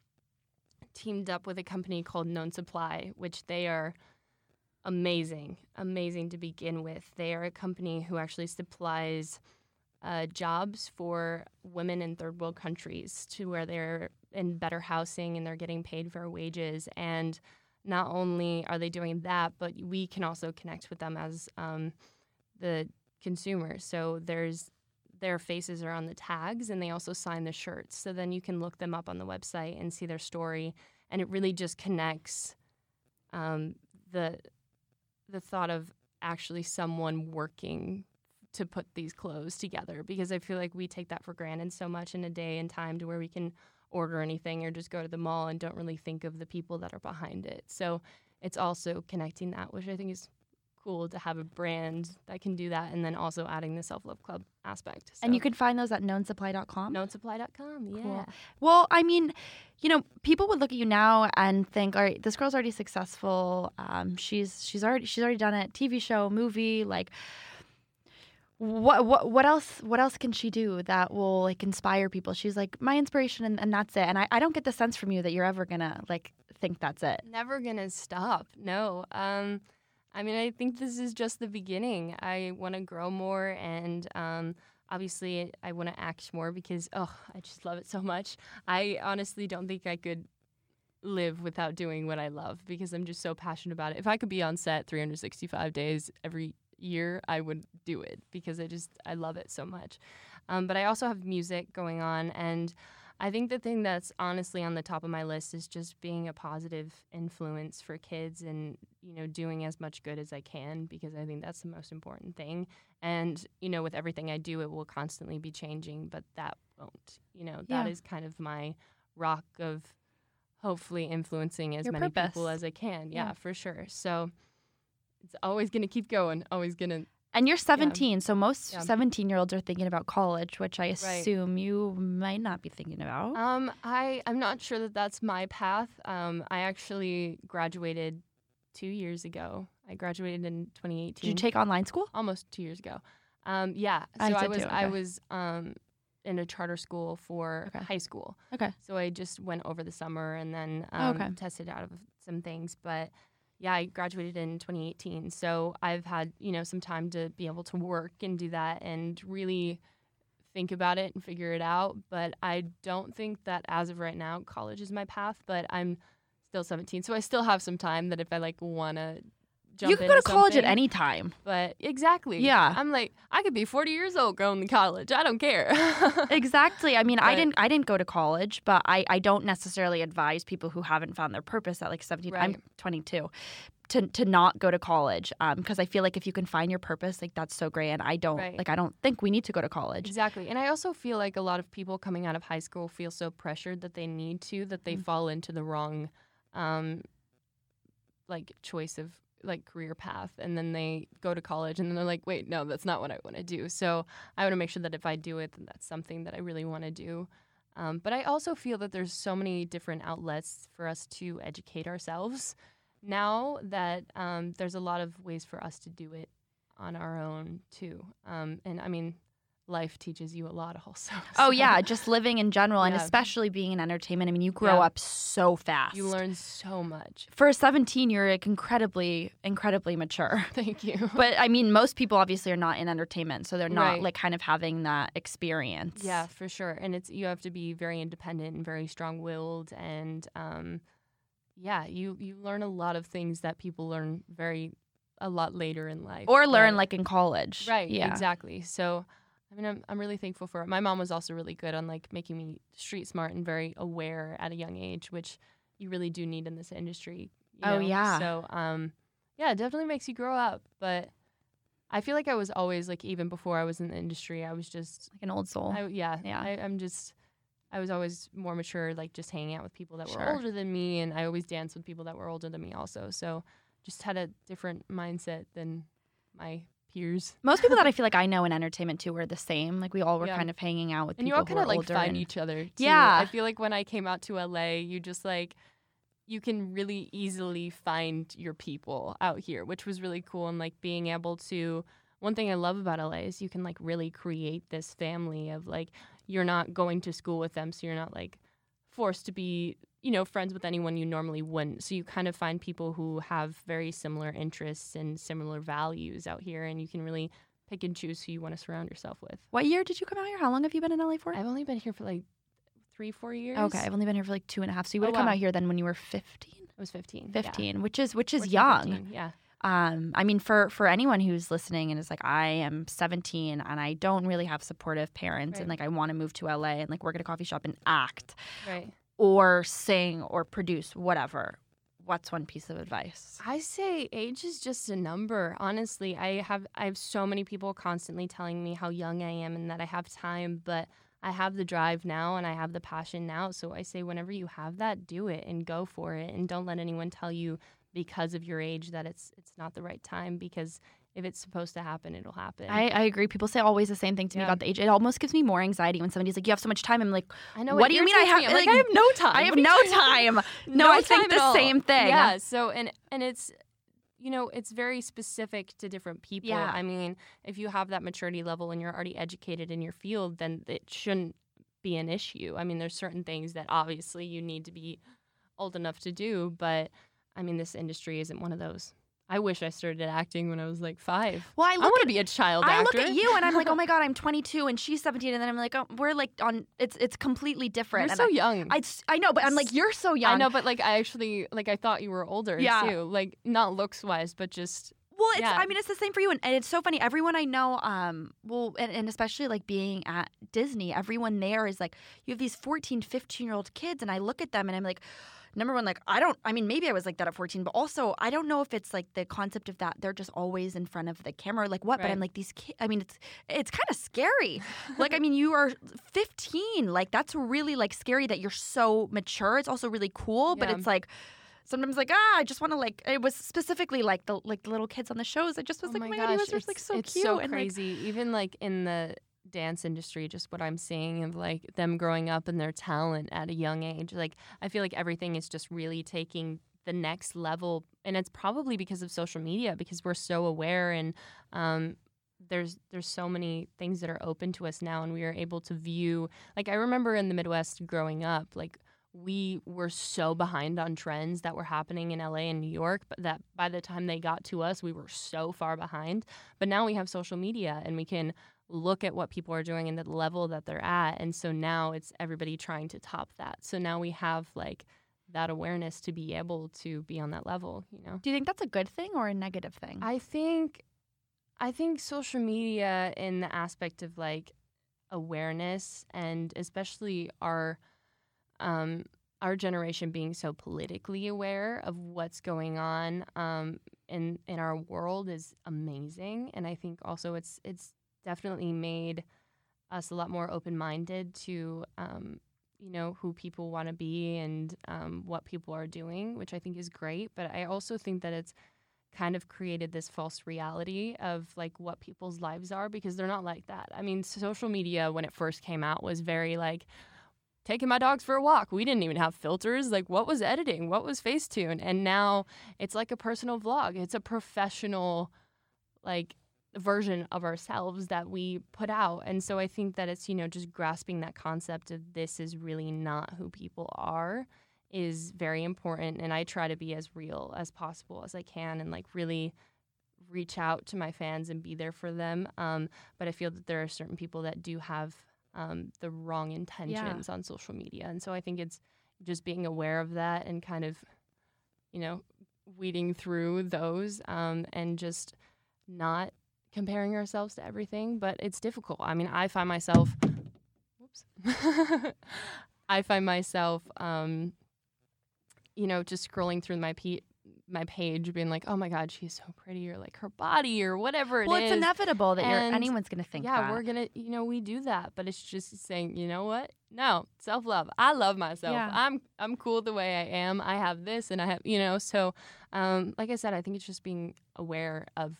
teamed up with a company called Known Supply, which they are amazing, amazing to begin with. They are a company who actually supplies uh, jobs for women in third world countries to where they're in better housing and they're getting paid fair wages. And not only are they doing that, but we can also connect with them as um, the consumer. So there's their faces are on the tags and they also sign the shirts. So then you can look them up on the website and see their story. And it really just connects um, the the thought of actually someone working to put these clothes together because I feel like we take that for granted so much in a day and time to where we can order anything or just go to the mall and don't really think of the people that are behind it. So it's also connecting that, which I think is cool to have a brand that can do that and then also adding the self love club aspect. So, And you can find those at knownsupply.com. knownsupply.com. Yeah. Cool. Well, I mean, you know, people would look at you now and think, "All right, this girl's already successful. Um, she's she's already she's already done it. TV show, movie, like." What what what else what else can she do that will like inspire people? She's like my inspiration and, and that's it. And I, I don't get the sense from you that you're ever gonna like think that's it. Never gonna stop. No. Um, I mean, I think this is just the beginning. I want to grow more, and um, obviously, I want to act more because oh, I just love it so much. I honestly don't think I could live without doing what I love because I'm just so passionate about it. If I could be on set 365 days every year, I would do it because I just I love it so much. Um, but I also have music going on, and I think the thing that's honestly on the top of my list is just being a positive influence for kids and you know doing as much good as I can because I think that's the most important thing. And you know, with everything I do, it will constantly be changing, but that won't. You know, that Yeah. is kind of my rock of hopefully influencing as Your many people as I can. Yeah. Yeah, for sure. So it's always gonna keep going. Always gonna And you're 17, so most Yeah. 17 year olds are thinking about college, which I Right. assume you might not be thinking about. Um, I I'm not sure that that's my path. Um, I actually graduated two years ago. I graduated in 2018. Did you take online school? almost two years ago? Um, yeah. I So I, did was too, I was um in a charter school for Okay. high school. Okay. So I just went over the summer and then um, okay. tested out of some things, but. Yeah, I graduated in 2018. So I've had, you know, some time to be able to work and do that and really think about it and figure it out. But I don't think that as of right now, college is my path. But I'm still 17, so I still have some time that if I like want to you can go to college at any time. But exactly. Yeah. I'm like, I could be 40 years old going to college. I don't care. [laughs] exactly. I mean, I didn't I didn't go to college, but I, I don't necessarily advise people who haven't found their purpose at like 17. I'm 22. To, to not go to college because I feel like if you can find your purpose like that's so great and I don't Right. like I don't think we need to go to college Exactly. And I also feel like a lot of people coming out of high school feel so pressured that they need to that they Mm. fall into the wrong um like choice of like career path and then they go to college and then they're like, "Wait, no, that's not what I want to do." So, I want to make sure that if I do it, then that's something that I really want to do. Um, but I also feel that there's so many different outlets for us to educate ourselves now that um, there's a lot of ways for us to do it on our own too. Um, and I mean, life teaches you a lot of also. [laughs] oh yeah just living in general and Yeah. especially being in entertainment I mean you grow Yeah. up so fast You learn so much. for a 17 you're like incredibly incredibly mature [laughs] Thank you. but I mean most people obviously are not in entertainment so they're not Right. like kind of having that experience Yeah, for sure. And it's you have to be very independent and very strong-willed and um yeah, you you learn a lot of things that people learn very a lot later in life. or learn but- like in college Right, yeah exactly. So I mean I'm I'm really thankful for it. My mom was also really good on like making me street smart and very aware at a young age, which you really do need in this industry. you Oh, yeah. So um yeah, it definitely makes you grow up, but I feel like I was always like even before I was in the industry, I was just like an old soul I, yeah, Yeah. I, I'm just, I was always more mature, like just hanging out with people that Sure. were older than me, and I always danced with people that were older than me also. So, just had a different mindset than my peers. [laughs] Most people that I feel like I know in entertainment too were the same. Like we all were Yeah. kind of hanging out with And you all kind of like find and- each other. Too. Yeah. I feel like when I came out to LA, you just like, you can really easily find your people out here, which was really cool. And like being able to, one thing I love about LA is you can like really create this family of like, you're not going to school with them, so you're not like forced to be, you know, friends with anyone you normally wouldn't. So you kind of find people who have very similar interests and similar values out here, and you can really pick and choose who you want to surround yourself with. What year did you come out here? How long have you been in LA for? I've only been here for like three, four years. Okay, I've only been here for like two and a half. So you would Oh, have come wow. out here then when you were 15? I was 15. yeah. 15, which is which is 14, young. 15, Yeah. Um, I mean, for for anyone who's listening and is like, I am 17 and I don't really have supportive parents, and like I want to move to LA and like work at a coffee shop and act Right. Or sing or produce whatever. What's one piece of advice? I say age is just a number. Honestly, I have I have so many people constantly telling me how young I am and that I have time, but I have the drive now and I have the passion now. So I say whenever you have that, do it and go for it and don't let anyone tell you because of your age that it's it's not the right time because if it's supposed to happen, it'll happen. I, I agree. People say always the same thing to me about the age. It almost gives me more anxiety when somebody's like, "You have so much time." I'm like, I know what do you mean I have- me. Like, like, I have no [laughs] time. I have What are you no time. [laughs] No, I think the all. same thing. Yeah. So and and it's you know it's very specific to different people. Yeah. I mean, if you have that maturity level and you're already educated in your field, then it shouldn't be an issue. I mean, there's certain things that obviously you need to be old enough to do, but I mean, this industry isn't one of those. I wish I started acting when I was like five. Well, I I want to be a child actor. I actor. look at you and I'm like, oh my [laughs] god, I'm 22 and she's 17, and then I'm like, oh, we're like on. It's it's completely different. You're and so I, young. I, I know, but I'm like, you're so young. I know, but like I actually like I thought you were older Yeah. too. Like not looks wise, but just Well, it's, Yeah. I mean, it's the same for you, and, and it's so funny. Everyone I know, um, well, and, and especially like being at Disney, everyone there is like, you have these 14, 15 year old kids, and I look at them and I'm like, number one, like, I don't, I mean, maybe I was like that at 14, but also I don't know if it's like the concept of that they're just always in front of the camera, like what, but I'm like, these kids, I mean, it's, it's kind of scary. like, I [laughs] mean, you are 15, like, that's really like scary that you're so mature. It's also really cool, but it's like, sometimes like ah i just want to like it was specifically like the like the little kids on the shows i just was oh like my my gosh, god you guys are like so it's cute so and like crazy. Even like in the dance industry, just what I'm seeing of like them growing up and their talent at a young age. Like I feel like everything is just really taking the next level, and it's probably because of social media because we're so aware and um, there's there's so many things that are open to us now, and we are able to view. Like I remember in the Midwest growing up, like we were so behind on trends that were happening in LA and New York, but that by the time they got to us, we were so far behind. But now we have social media and we can look at what people are doing and the level that they're at. And so now it's everybody trying to top that. So now we have like that awareness to be able to be on that level, you know. Do you think that's a good thing or a negative thing? I think I think social media in the aspect of like awareness and especially our um our generation being so politically aware of what's going on um in in our world is amazing and I think also it's it's definitely made us a lot more open-minded to um you know who people want to be and um, what people are doing, which I think is great. But I also think that it's kind of created this false reality of like what people's lives are because they're not like that. I mean, social media when it first came out was very like taking my dogs for a walk. We didn't even have filters. Like what was editing? What was Facetune? And now it's like a personal vlog. It's a professional like version of ourselves that we put out. And so I think that it's, you know, just grasping that concept of this is really not who people are is very important. And I try to be as real as possible as I can and like really reach out to my fans and be there for them. Um, but I feel that there are certain people that do have um, the wrong intentions yeah. on social media. And so I think it's just being aware of that and kind of, you know, weeding through those um, and just not comparing ourselves to everything, but it's difficult. I mean, I find myself, whoops, [laughs] I find myself, um, you know, just scrolling through my pe- my page, being like, "Oh my God, she's so pretty," or like her body, or whatever it well, is. it's inevitable that anyone's gonna think. Yeah, that. we're gonna, you know, we do that, but it's just saying, you know what? No, self love. I love myself. Yeah. I'm I'm cool the way I am. I have this, and I have, you know. So, um, like I said, I think it's just being aware of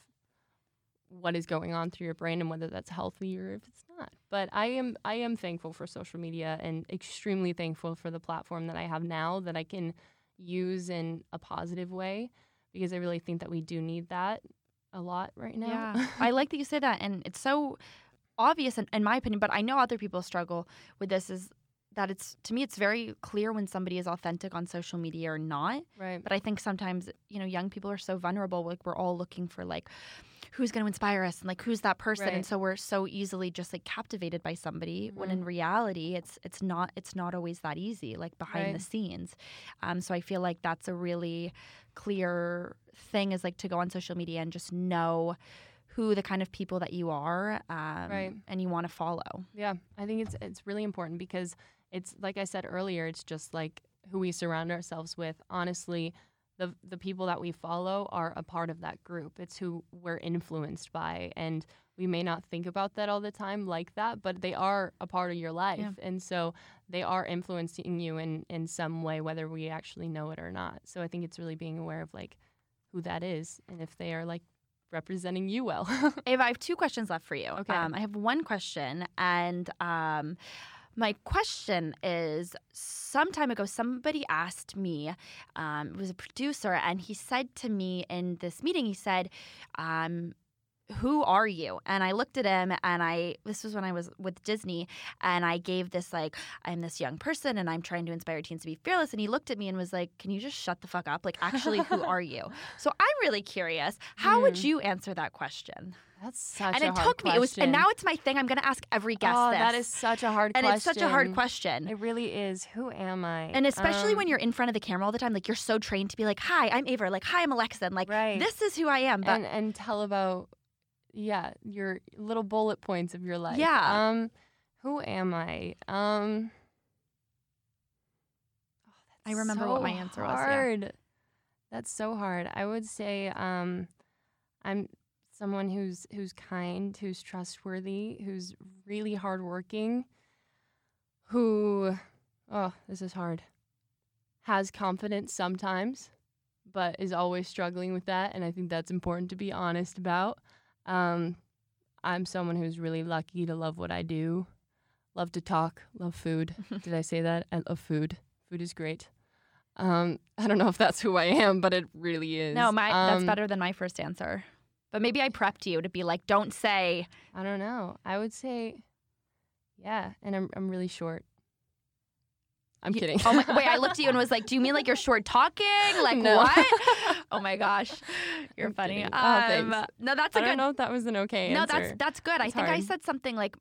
what is going on through your brain and whether that's healthy or if it's not. But I am I am thankful for social media and extremely thankful for the platform that I have now that I can use in a positive way because I really think that we do need that a lot right now. Yeah. [laughs] I like that you say that and it's so obvious in, in my opinion, but I know other people struggle with this is that it's to me it's very clear when somebody is authentic on social media or not. Right. But I think sometimes, you know, young people are so vulnerable like we're all looking for like who's going to inspire us and like who's that person Right. and so we're so easily just like captivated by somebody when Mhm. in reality it's it's not it's not always that easy like behind the scenes um so i feel like that's a really clear thing is like to go on social media and just know who the kind of people that you are um, Right. and you want to follow Yeah, I think it's it's really important because it's like I said earlier, it's just like who we surround ourselves with. Honestly, the the people that we follow are a part of that group. It's who we're influenced by and we may not think about that all the time like that, but they are a part of your life. Yeah. And so they are influencing you in in some way whether we actually know it or not. So I think it's really being aware of like who that is and if they are like representing you well. [laughs] Ava, I have two questions left for you. Okay. Um, I have one question, and um, my question is some time ago, somebody asked me, um, it was a producer, and he said to me in this meeting, he said, um, who are you? And I looked at him and I, this was when I was with Disney, and I gave this, like, I'm this young person and I'm trying to inspire teens to be fearless. And he looked at me and was like, Can you just shut the fuck up? Like, actually, who are you? [laughs] So I'm really curious. How would Hmm. you answer that question? That's such and a it hard took me. It was, and question. now it's my thing. I'm going to ask every guest oh, this. that is such a hard and question. it's such a hard question. It really is. Who am I? And especially Um, when you're in front of the camera all the time, like you're so trained to be like, "Hi, I'm Ava," like, "Hi, I'm Alexa," and like, Right. "This is who I am." But and and tell about yeah your little bullet points of your life. Yeah. Um, who am I? Um. oh, I remember what my answer was, yeah. hard. That's so hard. I would say um, I'm someone who's who's kind, who's trustworthy, who's really hardworking, who oh this is hard. Has confidence sometimes, but is always struggling with that, and I think that's important to be honest about. Um, I'm someone who's really lucky to love what I do. Love to talk, love food. [laughs] Did I say that? I love food. Food is great. Um, [laughs] I don't know if that's who I am, but it really is. no, my that's Um, better than my first answer. But maybe I prepped you to be like, "Don't say." I don't know. I would say, yeah, and I'm I'm really short. I'm You- kidding. Oh my, wait, I looked at you and [laughs] was like, "Do you mean like you're short talking? Like No. what?" [laughs] oh my gosh, [laughs] you're I'm funny. Oh, Um, thanks. no, that's a I don't good. know if that was an okay No, answer. that's that's good. I think I said something like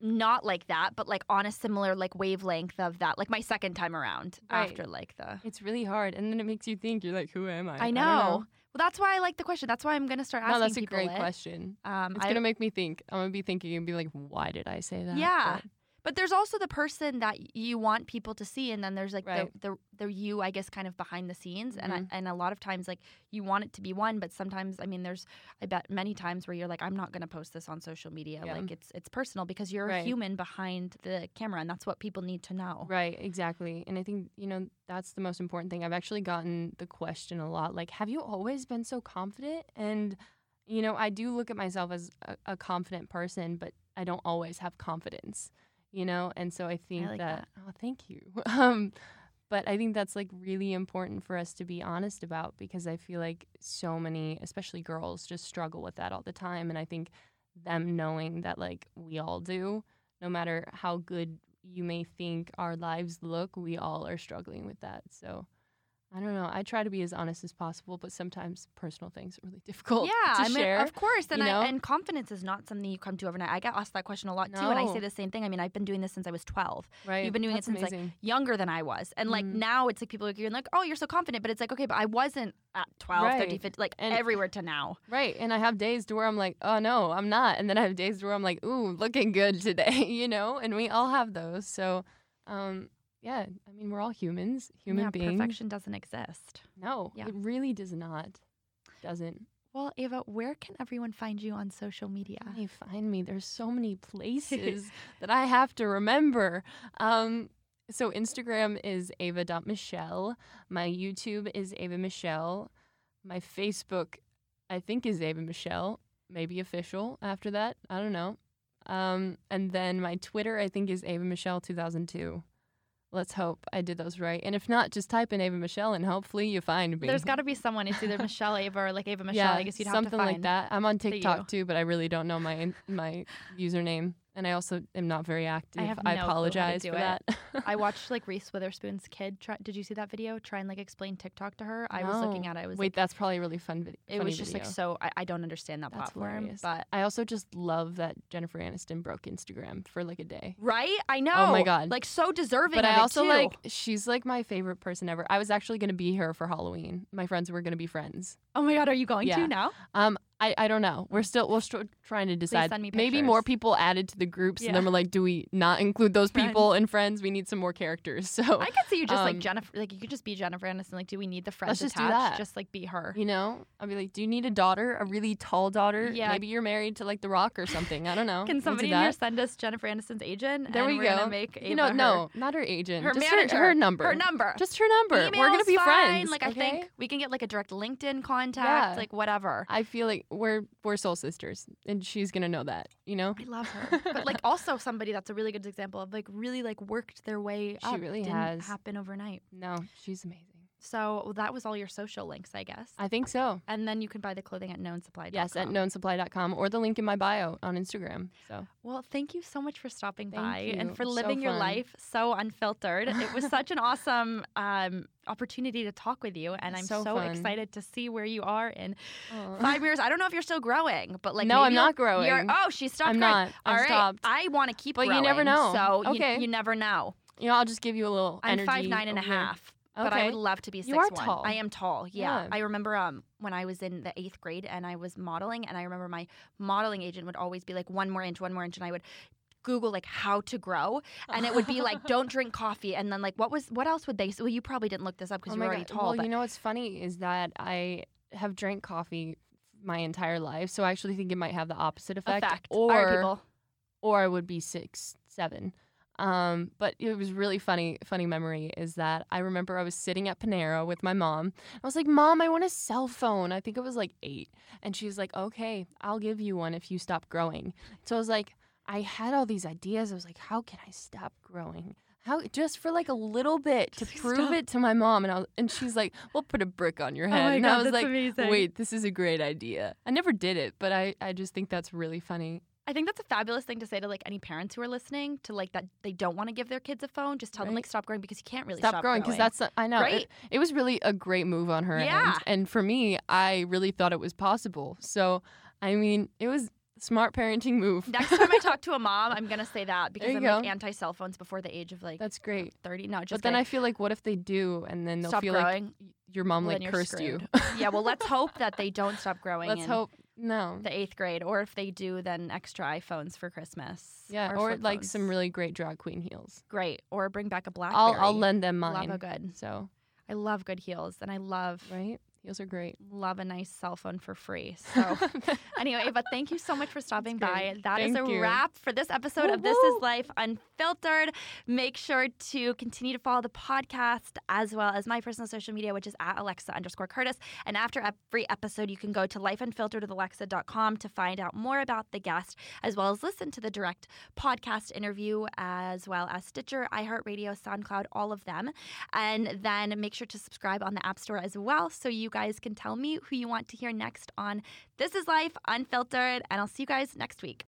not like that, but like on a similar like wavelength of that. Like my second time around Right. after like the It's really hard, and then it makes you think. You're like, who am I? I don't know. Well, that's why I like the question. That's why I'm gonna start asking No, that's a great it. question. Um, It's I- gonna make me think. I'm gonna be thinking and be like, why did I say that? Yeah. But- But there's also the person that you want people to see, and then there's like Right. the, the the you, I guess, kind of behind the scenes, and I, Mhm. and a lot of times like you want it to be one, but sometimes I mean, there's I bet many times where you're like, I'm not gonna post this on social media, Yeah. like it's it's personal because you're a human behind the camera, and that's what people need to know. Right, exactly. And I think, you know, that's the most important thing. I've actually gotten the question a lot like, have you always been so confident? And, you know, I do look at myself as a, a confident person, but I don't always have confidence, you know? And so I think like that, oh, thank you. [laughs] Um, but I think that's like really important for us to be honest about because I feel like so many, especially girls, just struggle with that all the time. And I think them knowing that like we all do, no matter how good you may think our lives look, we all are struggling with that. So I don't know. I try to be as honest as possible, but sometimes personal things are really [laughs] difficult Yeah, I mean, share. of course, and you know? I, and confidence is not something you come to overnight. I get asked that question a lot too, and I say the same thing. I mean, I've been doing this since I was 12. right? You've been doing That's it since like younger than I was. And like Mhm. now it's like people are you're like, oh, you're so confident. But it's like, okay, but I wasn't at 12, 13, Right. 15, like And- everywhere to now. Right. And I have days to where I'm like, oh no, I'm not. And then I have days to where I'm like, ooh, looking good today, [laughs] you know? And we all have those. So, um, yeah, I mean, we're all humans, human yeah, beings. perfection doesn't exist. No, Yeah. it really does not. Doesn't. Well, Ava, where can everyone find you on social media? They find me. There's so many places [laughs] that I have to remember. Um, so Instagram is ava.michelle. My YouTube is Ava Michelle. My Facebook, I think, is Ava Michelle. Maybe official after that. I don't know. Um, and then my Twitter, I think, is Ava Michelle 2002. Let's hope I did those right. And if not, just type in Ava Michelle and hopefully you find me. There's got to be [laughs] someone. It's either Michelle Ava or like Ava Michelle. yeah, I guess you'd have something to find like that. I'm on. TikTok too, but I really don't know my my [laughs] username, and I also am not very active. have no clue how to apologize for it. that. I [laughs] watched like Reese Witherspoon's kid. Try, did you see that video? Try and like explain TikTok to her. I was looking at it. I was Wait, like, that's probably a really fun video. it was just like so. I, I don't understand that That's platform, hilarious. but I also just love that Jennifer Aniston broke Instagram for like a day. right, I know. Oh my God. like so deserving. But I also like she's like my favorite person ever. I was actually gonna be here for Halloween. My friends were gonna be friends. Oh my god, are you going Yeah. to now? Um, I, I don't know. We're still we're still trying to decide. Maybe more people added to the groups, Yeah. and then we're like, do we not include those people Friends. and friends? We need some more characters. [laughs] So I could see you just like Um, Jennifer. Like you could just be Jennifer Aniston. Like, do we need the friends Let's just do that. Just like be her. You know, I'd be like, do you need a daughter, a really tall daughter? Yeah. Maybe you're married to like The Rock or something. I don't know. [laughs] Can somebody here send us Jennifer Aniston's agent? There and we we're go. Make You know, Ava no, not her agent. her, her just manager, her, her number. her number. Just her number. we're gonna be fine. friends. Like I think we can get like a direct LinkedIn contact. Yeah. Like whatever. I feel like we're we're soul sisters, and she's gonna know that. You know, I love her, [laughs] but like also somebody that's a really good example of like really like worked their way She up. really Didn't has. happen overnight. no, she's amazing. So that was all your social links, I guess. I think so. and then you can buy the clothing at knownsupply.com. Yes, at knownsupply.com or the link in my bio on Instagram. So Well, thank you so much for stopping Thank by and you. for So living your life so unfiltered. it was such an [laughs] awesome um, opportunity to talk with you, and I'm So so, excited to see where you are in Aw. five years. I don't know if you're still growing, but like No, I'm not growing. oh, she stopped I'm growing. not. All I've right, stopped. I want to keep But you never know. So you- Okay. you, never know. you know, I'll just give you a little I'm energy. five nine and a half, and half. But I would love to be six You are one. tall. I am tall. Yeah. Yeah. I remember um when I was in the eighth grade and I was modeling, and I remember my modeling agent would always be like one more inch, one more inch, and I would Google like how to grow, and it would be like [laughs] don't drink coffee, and then like what was what else would they? say? Well, you probably didn't look this up because Oh you were already God. tall. Well, but you know what's funny is that I have drank coffee my entire life, so I actually think it might have the opposite effect. effect. Or people. or I would be six, seven. Um, but it was really funny. Funny memory is that I remember I was sitting at Panera with my mom. I was like, "Mom, I want a cell phone." I think it was like eight, and she was like, "Okay, I'll give you one if you stop growing." So I was like, I had all these ideas. I was like, "How can I stop growing?" How just for like a little bit to [laughs] prove stop. it to my mom, and I was, and she's like, "We'll put a brick on your Oh head." my and God, I was like, amazing. "Wait, this is a great idea." I never did it, but I I just think that's really funny. I think that's a fabulous thing to say to like any parents who are listening to like that they don't want to give their kids a phone. Just tell them like stop growing because you can't really stop, stop, growing because that's I know Right? it, it was really a great move on her Yeah. end, and for me, I really thought it was possible. So, I mean, it was Smart parenting move. Next time I [laughs] talk to a mom, I'm gonna say that because I'm you like anti cell phones before the age of like That's great. 30. No, just But then I feel like, what if they do, and then they'll stop feel growing. like your mom like cursed you. yeah, well, let's hope that they don't stop [laughs] growing. Let's hope no. the eighth grade, or if they do, then extra iPhones for Christmas. Yeah, or, flip like phones. some really great drag queen heels. great, or bring back a BlackBerry. I'll I'll lend them Love mine. a good. So I love good heels, and I love right, heels are great. love a nice cell phone for free. [laughs] So anyway, but thank you so much for stopping by. That is Thank a you. wrap for this episode of This Is Life Unfiltered. Make sure to continue to follow the podcast as well as my personal social media, which is at Alexa underscore Curtis. And after every episode, you can go to lifeunfilteredwithalexa.com to find out more about the guest, as well as listen to the direct podcast interview, as well as Stitcher, iHeartRadio, SoundCloud, all of them. And then make sure to subscribe on the App Store as well so you guys can tell me who you want to hear next on This Is Life Unfiltered. And I'll see you guys next week.